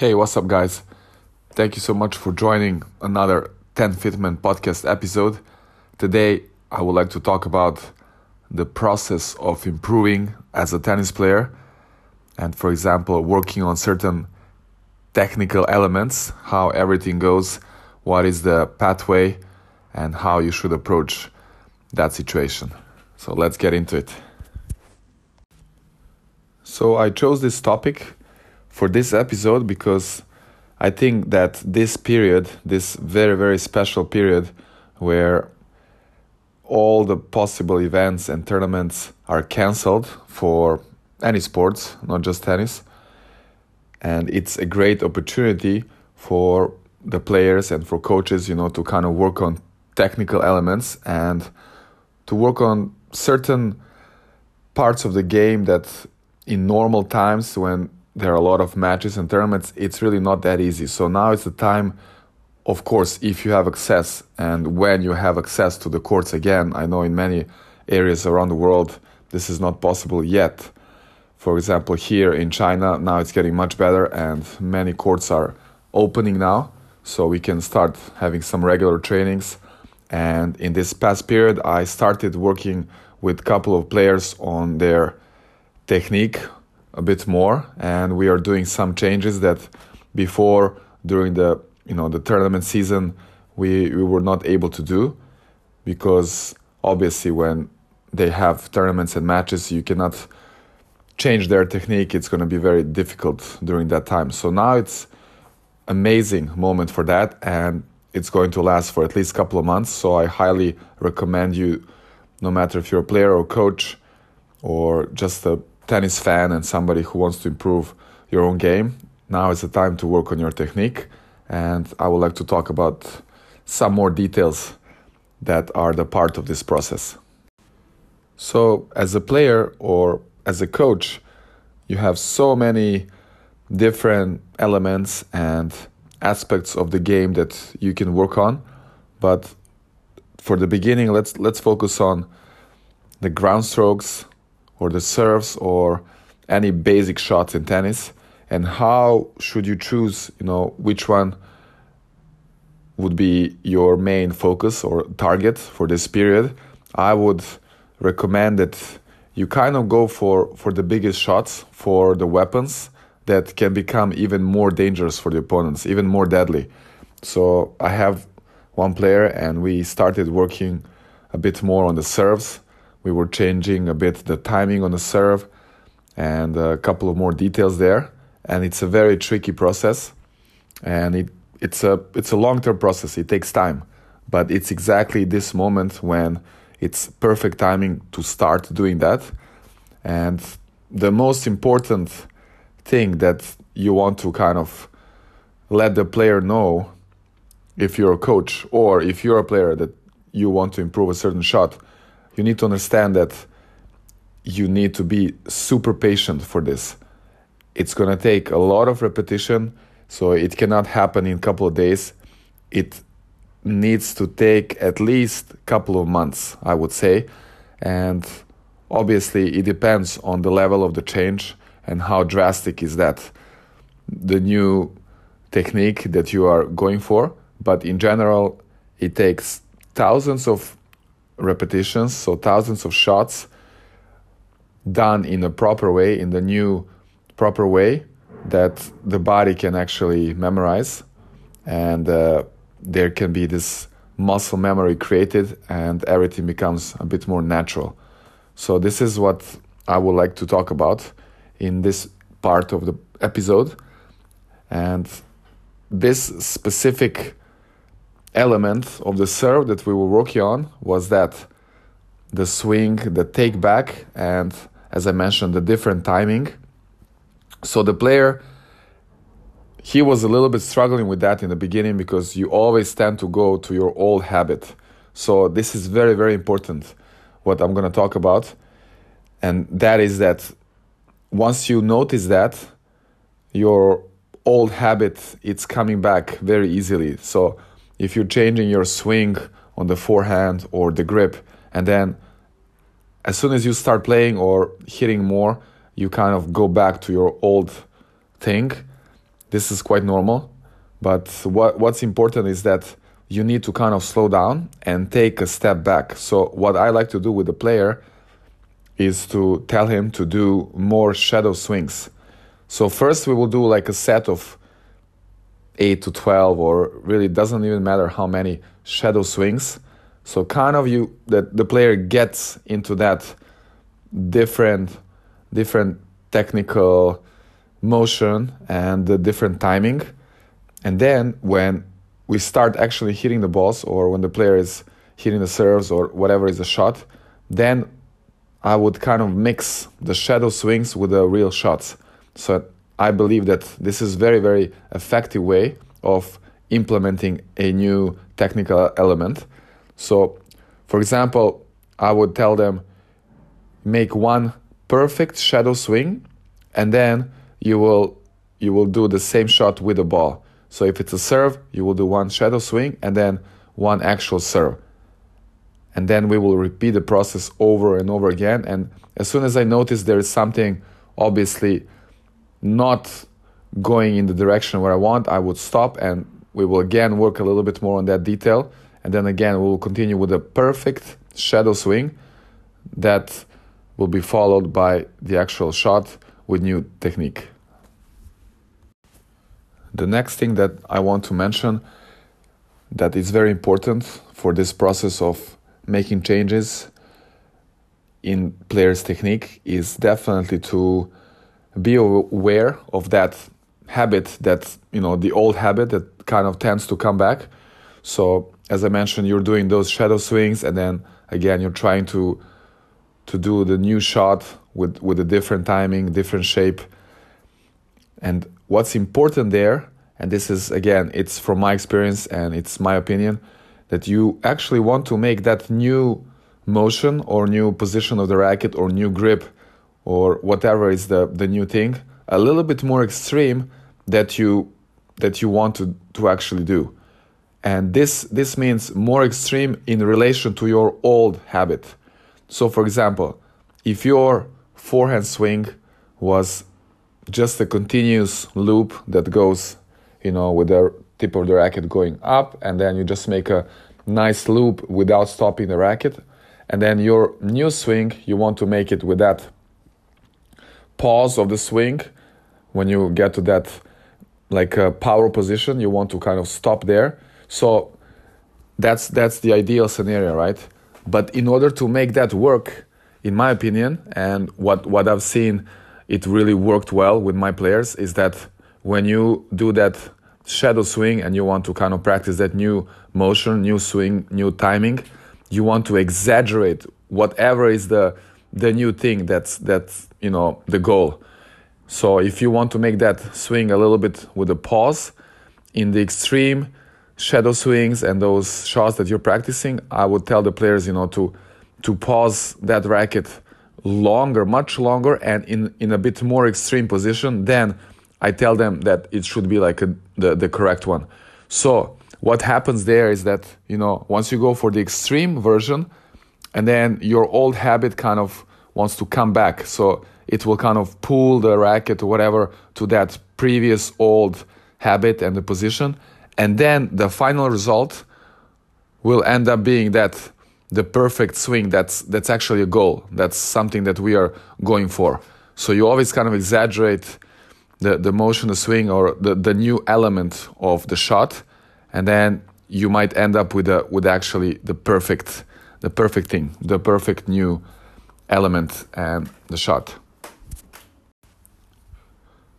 Hey, what's up, guys? Thank you so much for joining another Tenfitman podcast episode. Today, I would like to talk about the process of improving as a tennis player and, for example, working on certain technical elements, how everything goes, what is the pathway, and how you should approach that situation. So, let's get into it. So, I chose this topic for this episode because I think that this period, this very, very special period where all the possible events and tournaments are cancelled for any sports, not just tennis. And it's a great opportunity for the players and for coaches, you know, to kind of work on technical elements and to work on certain parts of the game that in normal times when there are a lot of matches and tournaments, it's really not that easy. So now it's the time, of course, if you have access and when you have access to the courts again. I know in many areas around the world this is not possible yet. For example, here in China, now it's getting much better and many courts are opening now. So we can start having some regular trainings. And in this past period, I started working with a couple of players on their technique a bit more, and we are doing some changes that before during the you know the tournament season we, we were not able to do because obviously when they have tournaments and matches you cannot change their technique. It's going to be very difficult during that time. So now it's amazing moment for that and it's going to last for at least a couple of months. So i highly recommend you no matter if you're a player or coach or just a tennis fan and somebody who wants to improve your own game, now is the time to work on your technique. And I would like to talk about some more details that are the part of this process. So, as a player or as a coach, you have so many different elements and aspects of the game that you can work on. But for the beginning, let's let's focus on the ground strokes, or the serves or any basic shots in tennis? And how should you choose you know which one would be your main focus or target for this period? I would recommend that you kind of go for for the biggest shots for the weapons that can become even more dangerous for the opponents even more deadly. So i have one player and we started working a bit more on the serves we were changing a bit the timing on the serve and a couple of more details there. And it's a very tricky process, and it it's a it's a long term process. It takes time, but it's exactly this moment when it's perfect timing to start doing that. And the most important thing that you want to kind of let the player know if you're a coach or if you're a player that you want to improve a certain shot you need to understand that you need to be super patient for this. It's going to take a lot of repetition, so it cannot happen in a couple of days. It needs to take at least a couple of months, I would say. And obviously, it depends on the level of the change and how drastic is that the new technique that you are going for. But in general, it takes thousands of repetitions, so thousands of shots done in a proper way, in the new proper way that the body can actually memorize. And uh, there can be this muscle memory created, and everything becomes a bit more natural. So, this is what I would like to talk about in this part of the episode. And this specific element of the serve that we were working on was that the swing, the take back, and as I mentioned, the different timing. So the player, he was a little bit struggling with that in the beginning because you always tend to go to your old habit. So this is very, very important what I'm going to talk about. And that is that once you notice that, your old habit it's coming back very easily. So if you're changing your swing on the forehand or the grip, and then as soon as you start playing or hitting more, you kind of go back to your old thing. this is quite normal. But what what's important is that you need to kind of slow down and take a step back. So what I like to do with the player is to tell him to do more shadow swings. So first we will do like a set of 8 to 12 or really doesn't even matter how many shadow swings. So kind of you that the player gets into that different different technical motion and the different timing. And then when we start actually hitting the balls or when the player is hitting the serves or whatever is the shot, then I would kind of mix the shadow swings with the real shots. So I believe that this is very very effective way of implementing a new technical element. So for example, I would tell them make one perfect shadow swing and then you will you will do the same shot with the ball. So if it's a serve, you will do one shadow swing and then one actual serve. And then we will repeat the process over and over again. And as soon as I notice there is something obviously not going in the direction where I want, I would stop and we will again work a little bit more on that detail. And then again, we will continue with a perfect shadow swing that will be followed by the actual shot with new technique. The next thing that I want to mention that is very important for this process of making changes in players' technique is definitely to be aware of that habit that you know the old habit that kind of tends to come back. So as i mentioned you're doing those shadow swings and then again you're trying to to do the new shot with with a different timing different shape. And what's important there and this is again it's from my experience and it's my opinion that you actually want to make that new motion or new position of the racket or new grip or whatever is the, the new thing a little bit more extreme that you that you want to, to actually do. And this this means more extreme in relation to your old habit. So for example if your forehand swing was just a continuous loop that goes you know with the tip of the racket going up and then you just make a nice loop without stopping the racket and then your new swing you want to make it with that pause of the swing when you get to that like a power position you want to kind of stop there. So that's that's the ideal scenario right? But in order to make that work in my opinion and what what i've seen it really worked well with my players is that when you do that shadow swing and you want to kind of practice that new motion, new swing, new timing, you want to exaggerate whatever is the the new thing that's that's you know the goal. So if you want to make that swing a little bit with a pause in the extreme shadow swings and those shots that you're practicing, I would tell the players, you know, to to pause that racket longer, much longer and in in a bit more extreme position then I tell them that it should be like a, the, the correct one. So what happens there is that, you know, once you go for the extreme version, and then your old habit kind of wants to come back. So it will kind of pull the racket or whatever to that previous old habit and the position. And then the final result will end up being that the perfect swing that's that's actually a goal. That's something that we are going for. So you always kind of exaggerate the, the motion, the swing, or the, the new element of the shot, and then you might end up with a with actually the perfect the perfect thing, the perfect new element and the shot.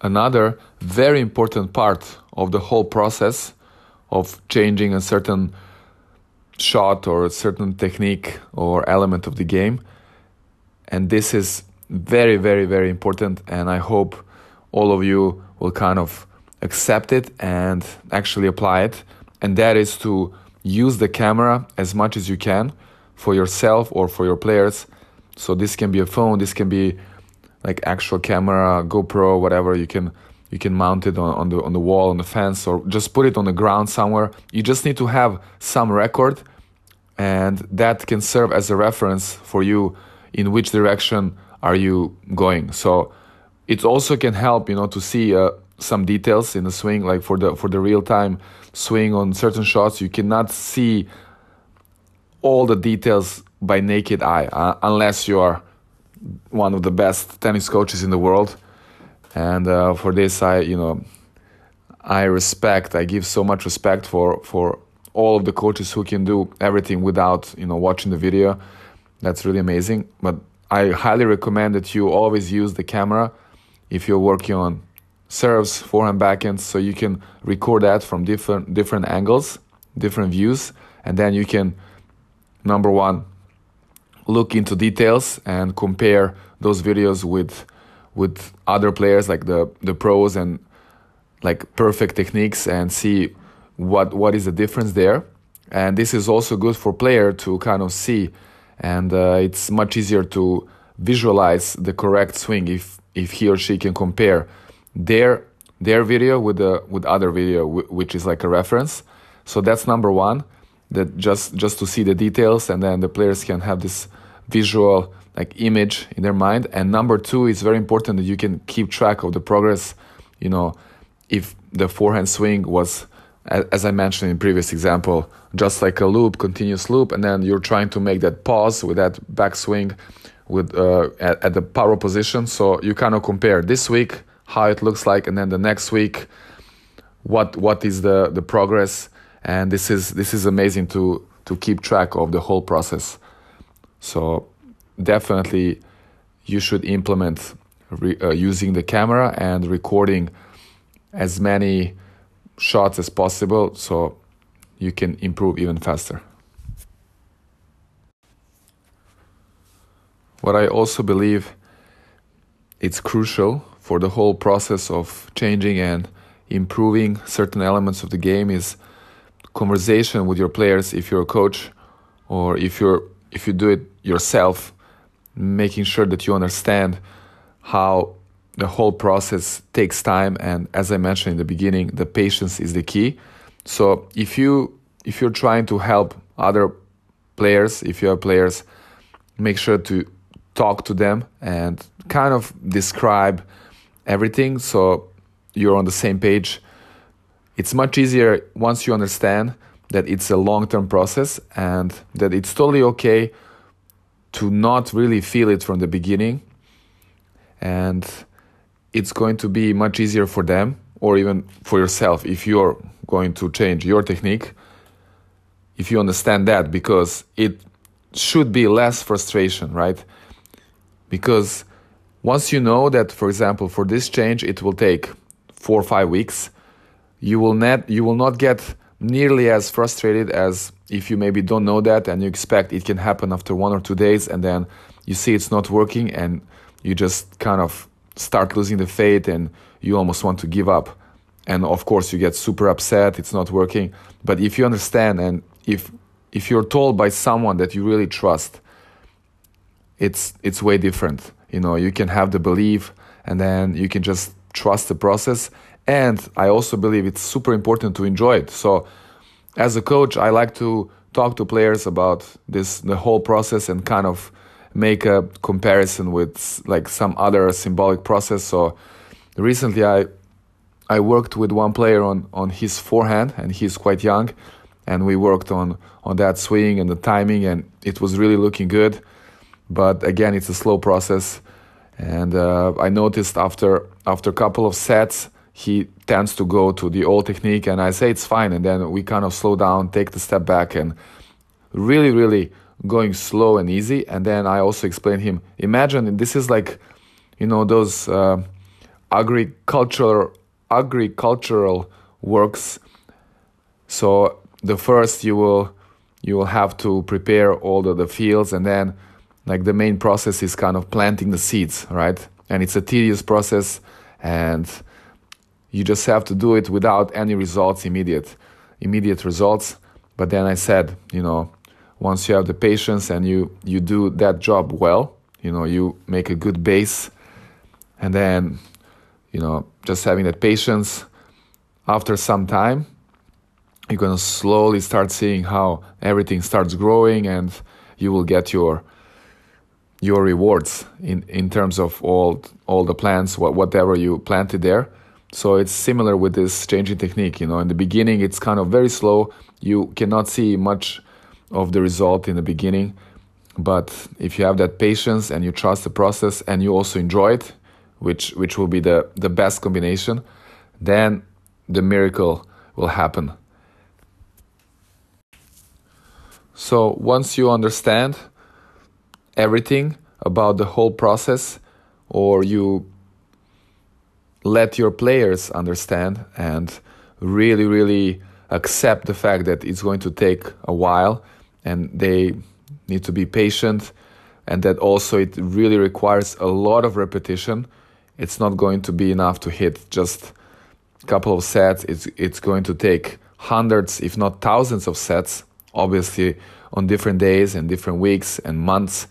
Another very important part of the whole process of changing a certain shot or a certain technique or element of the game, and this is very, very, very important. And I hope all of you will kind of accept it and actually apply it. And that is to use the camera as much as you can for yourself or for your players. So this can be a phone, this can be like actual camera, GoPro, whatever. You can you can mount it on, on the on the wall, on the fence, or just put it on the ground somewhere. You just need to have some record, and that can serve as a reference for you in which direction are you going. So it also can help you know to see a, some details in the swing like for the for the real time swing on certain shots you cannot see all the details by naked eye uh, unless you are one of the best tennis coaches in the world. And uh, for this i you know i respect i give so much respect for for all of the coaches who can do everything without you know watching the video. That's really amazing. But i highly recommend that you always use the camera if you're working on serves forehand backhands so you can record that from different different angles different views and then you can number one look into details and compare those videos with with other players like the the pros and like perfect techniques and see what what is the difference there. And this is also good for player to kind of see. And uh, it's much easier to visualize the correct swing if if he or she can compare their their video with the with other video which is like a reference. So that's number one that just just to see the details and then the players can have this visual like image in their mind. And number two it's very important that you can keep track of the progress. You know if the forehand swing was as i mentioned in previous example just like a loop continuous loop and then you're trying to make that pause with that backswing with uh, at, at the power position. So you kind of compare this week how it looks like and then the next week what what is the the progress and this is this is amazing to to keep track of the whole process. So definitely you should implement re, uh, using the camera and recording as many shots as possible so you can improve even faster. What i also believe it's crucial for the whole process of changing and improving certain elements of the game is conversation with your players if you're a coach or if you're if you do it yourself making sure that you understand how the whole process takes time and as i mentioned in the beginning the patience is the key so if you if you're trying to help other players if you have players make sure to talk to them and kind of describe everything so you're on the same page. It's much easier once you understand that it's a long term process and that it's totally okay to not really feel it from the beginning. And it's going to be much easier for them or even for yourself if you're going to change your technique. If you understand that, because it should be less frustration, right? Because once you know that, for example, for this change it will take four or five weeks, you will not you will not get nearly as frustrated as if you maybe don't know that and you expect it can happen after one or two days and then you see it's not working and you just kind of start losing the faith and you almost want to give up. And of course you get super upset it's not working. But if you understand and if if you're told by someone that you really trust it's it's way different. You know you can have the belief and then you can just trust the process and i also believe it's super important to enjoy it. So as a coach i like to talk to players about this the whole process and kind of make a comparison with like some other symbolic process. So recently i i worked with one player on on his forehand and he's quite young. And we worked on on that swing and the timing and it was really looking good. But again it's a slow process. And uh, i noticed after after a couple of sets he tends to go to the old technique and i say it's fine and then we kind of slow down take the step back and really really going slow and easy and then i also explain him imagine this is like you know those uh, agricultural agricultural works so the first you will you will have to prepare all the, the fields and then like the main process is kind of planting the seeds, right? And it's a tedious process and you just have to do it without any results immediate immediate results but then i said you know once you have the patience and you you do that job well you know you make a good base and then you know just having that patience after some time you're to slowly start seeing how everything starts growing and you will get your your rewards in, in terms of all all the plants, what, whatever you planted there. So it's similar with this changing technique. You know, in the beginning, it's kind of very slow. You cannot see much of the result in the beginning. But if you have that patience and you trust the process and you also enjoy it, which which will be the, the best combination, then the miracle will happen. So once you understand everything about the whole process, or you let your players understand and really, really accept the fact that it's going to take a while and they need to be patient and that also it really requires a lot of repetition. It's not going to be enough to hit just a couple of sets. It's it's going to take hundreds, if not thousands of sets, obviously on different days and different weeks and months.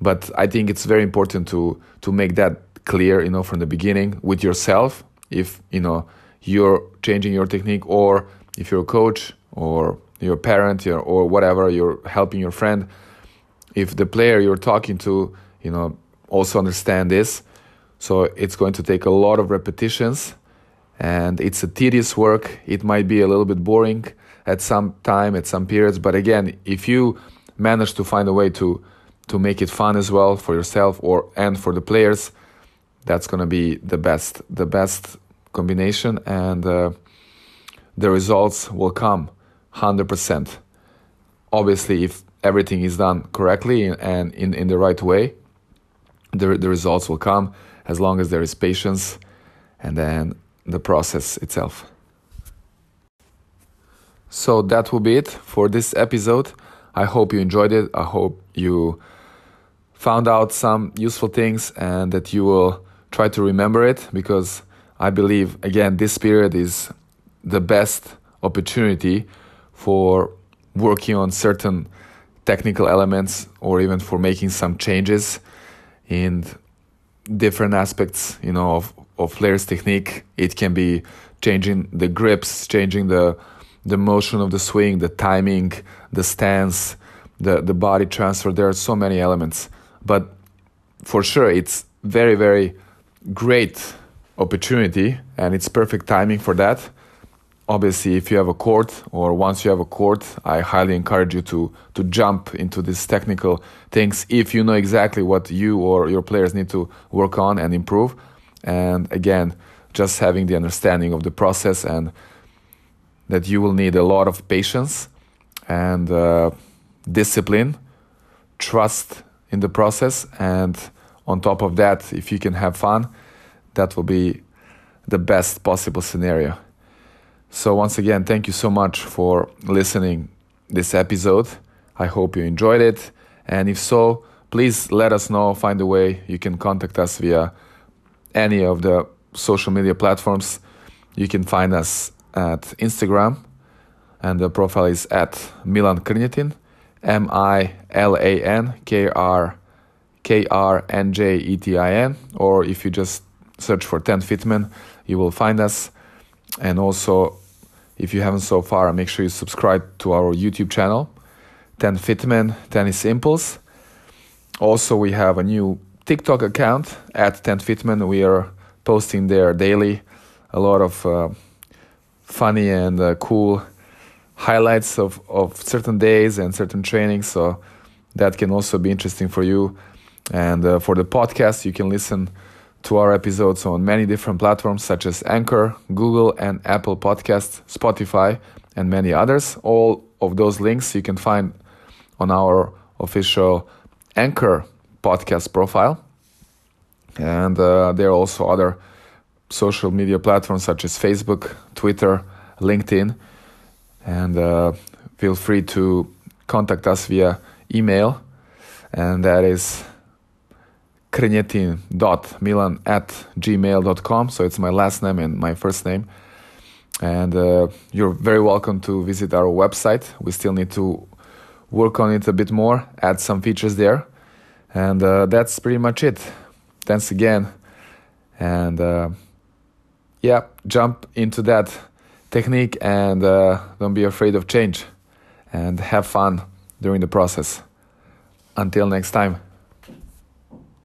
But I think it's very important to to make that clear, you know, from the beginning with yourself. If you know you're changing your technique, or if you're a coach, or your parent, or whatever, you're helping your friend. If the player you're talking to, you know, also understand this, so it's going to take a lot of repetitions, and it's a tedious work. It might be a little bit boring at some time, at some periods, but again, if you manage to find a way to to make it fun as well for yourself or and for the players, that's going to be the best the best combination and uh, the results will come 100% obviously if everything is done correctly and in, in the right way the, the results will come as long as there is patience and then the process itself. So that will be it for this episode. I hope you enjoyed it. I hope you found out some useful things and that you will try to remember it because I believe, again, this period is the best opportunity for working on certain technical elements or even for making some changes in different aspects you know of, of player's technique. It can be changing the grips changing the the motion of the swing the timing the stance the the body transfer. There are so many elements. But for sure it's very very great opportunity and it's perfect timing for that. Obviously, if you have a court or once you have a court, I highly encourage you to to jump into these technical things if you know exactly what you or your players need to work on and improve. And again, just having the understanding of the process and that you will need a lot of patience and uh, discipline, trust in the process, and on top of that, if you can have fun, that will be the best possible scenario. So once again, thank you so much for listening this episode. I hope you enjoyed it, and if so, please let us know. Find a way you can contact us via any of the social media platforms. You can find us at Instagram, and the profile is at Milan Krnjetin, M I L A N K R K R N J E T I N, or if you just search for Tenfitman, you will find us. And also, if you haven't so far, make sure you subscribe to our YouTube channel, Tenfitman Tennis Impulse. Also, we have a new TikTok account at Tenfitman. We are posting there daily a lot of uh, funny and uh, cool highlights of, of certain days and certain trainings. So that can also be interesting for you. And uh, for the podcast, you can listen to our episodes on many different platforms such as Anchor, Google, and Apple Podcasts, Spotify, and many others. All of those links you can find on our official Anchor podcast profile. And uh, there are also other social media platforms such as Facebook, Twitter, LinkedIn. And uh, feel free to contact us via email, and that is krnjetin.milan at gmail.com. So it's my last name and my first name. And uh, you're very welcome to visit our website. We still need to work on it a bit more, add some features there. And uh, that's pretty much it. Thanks again. And uh, yeah, jump into that technique and uh, don't be afraid of change and have fun during the process. Until next time.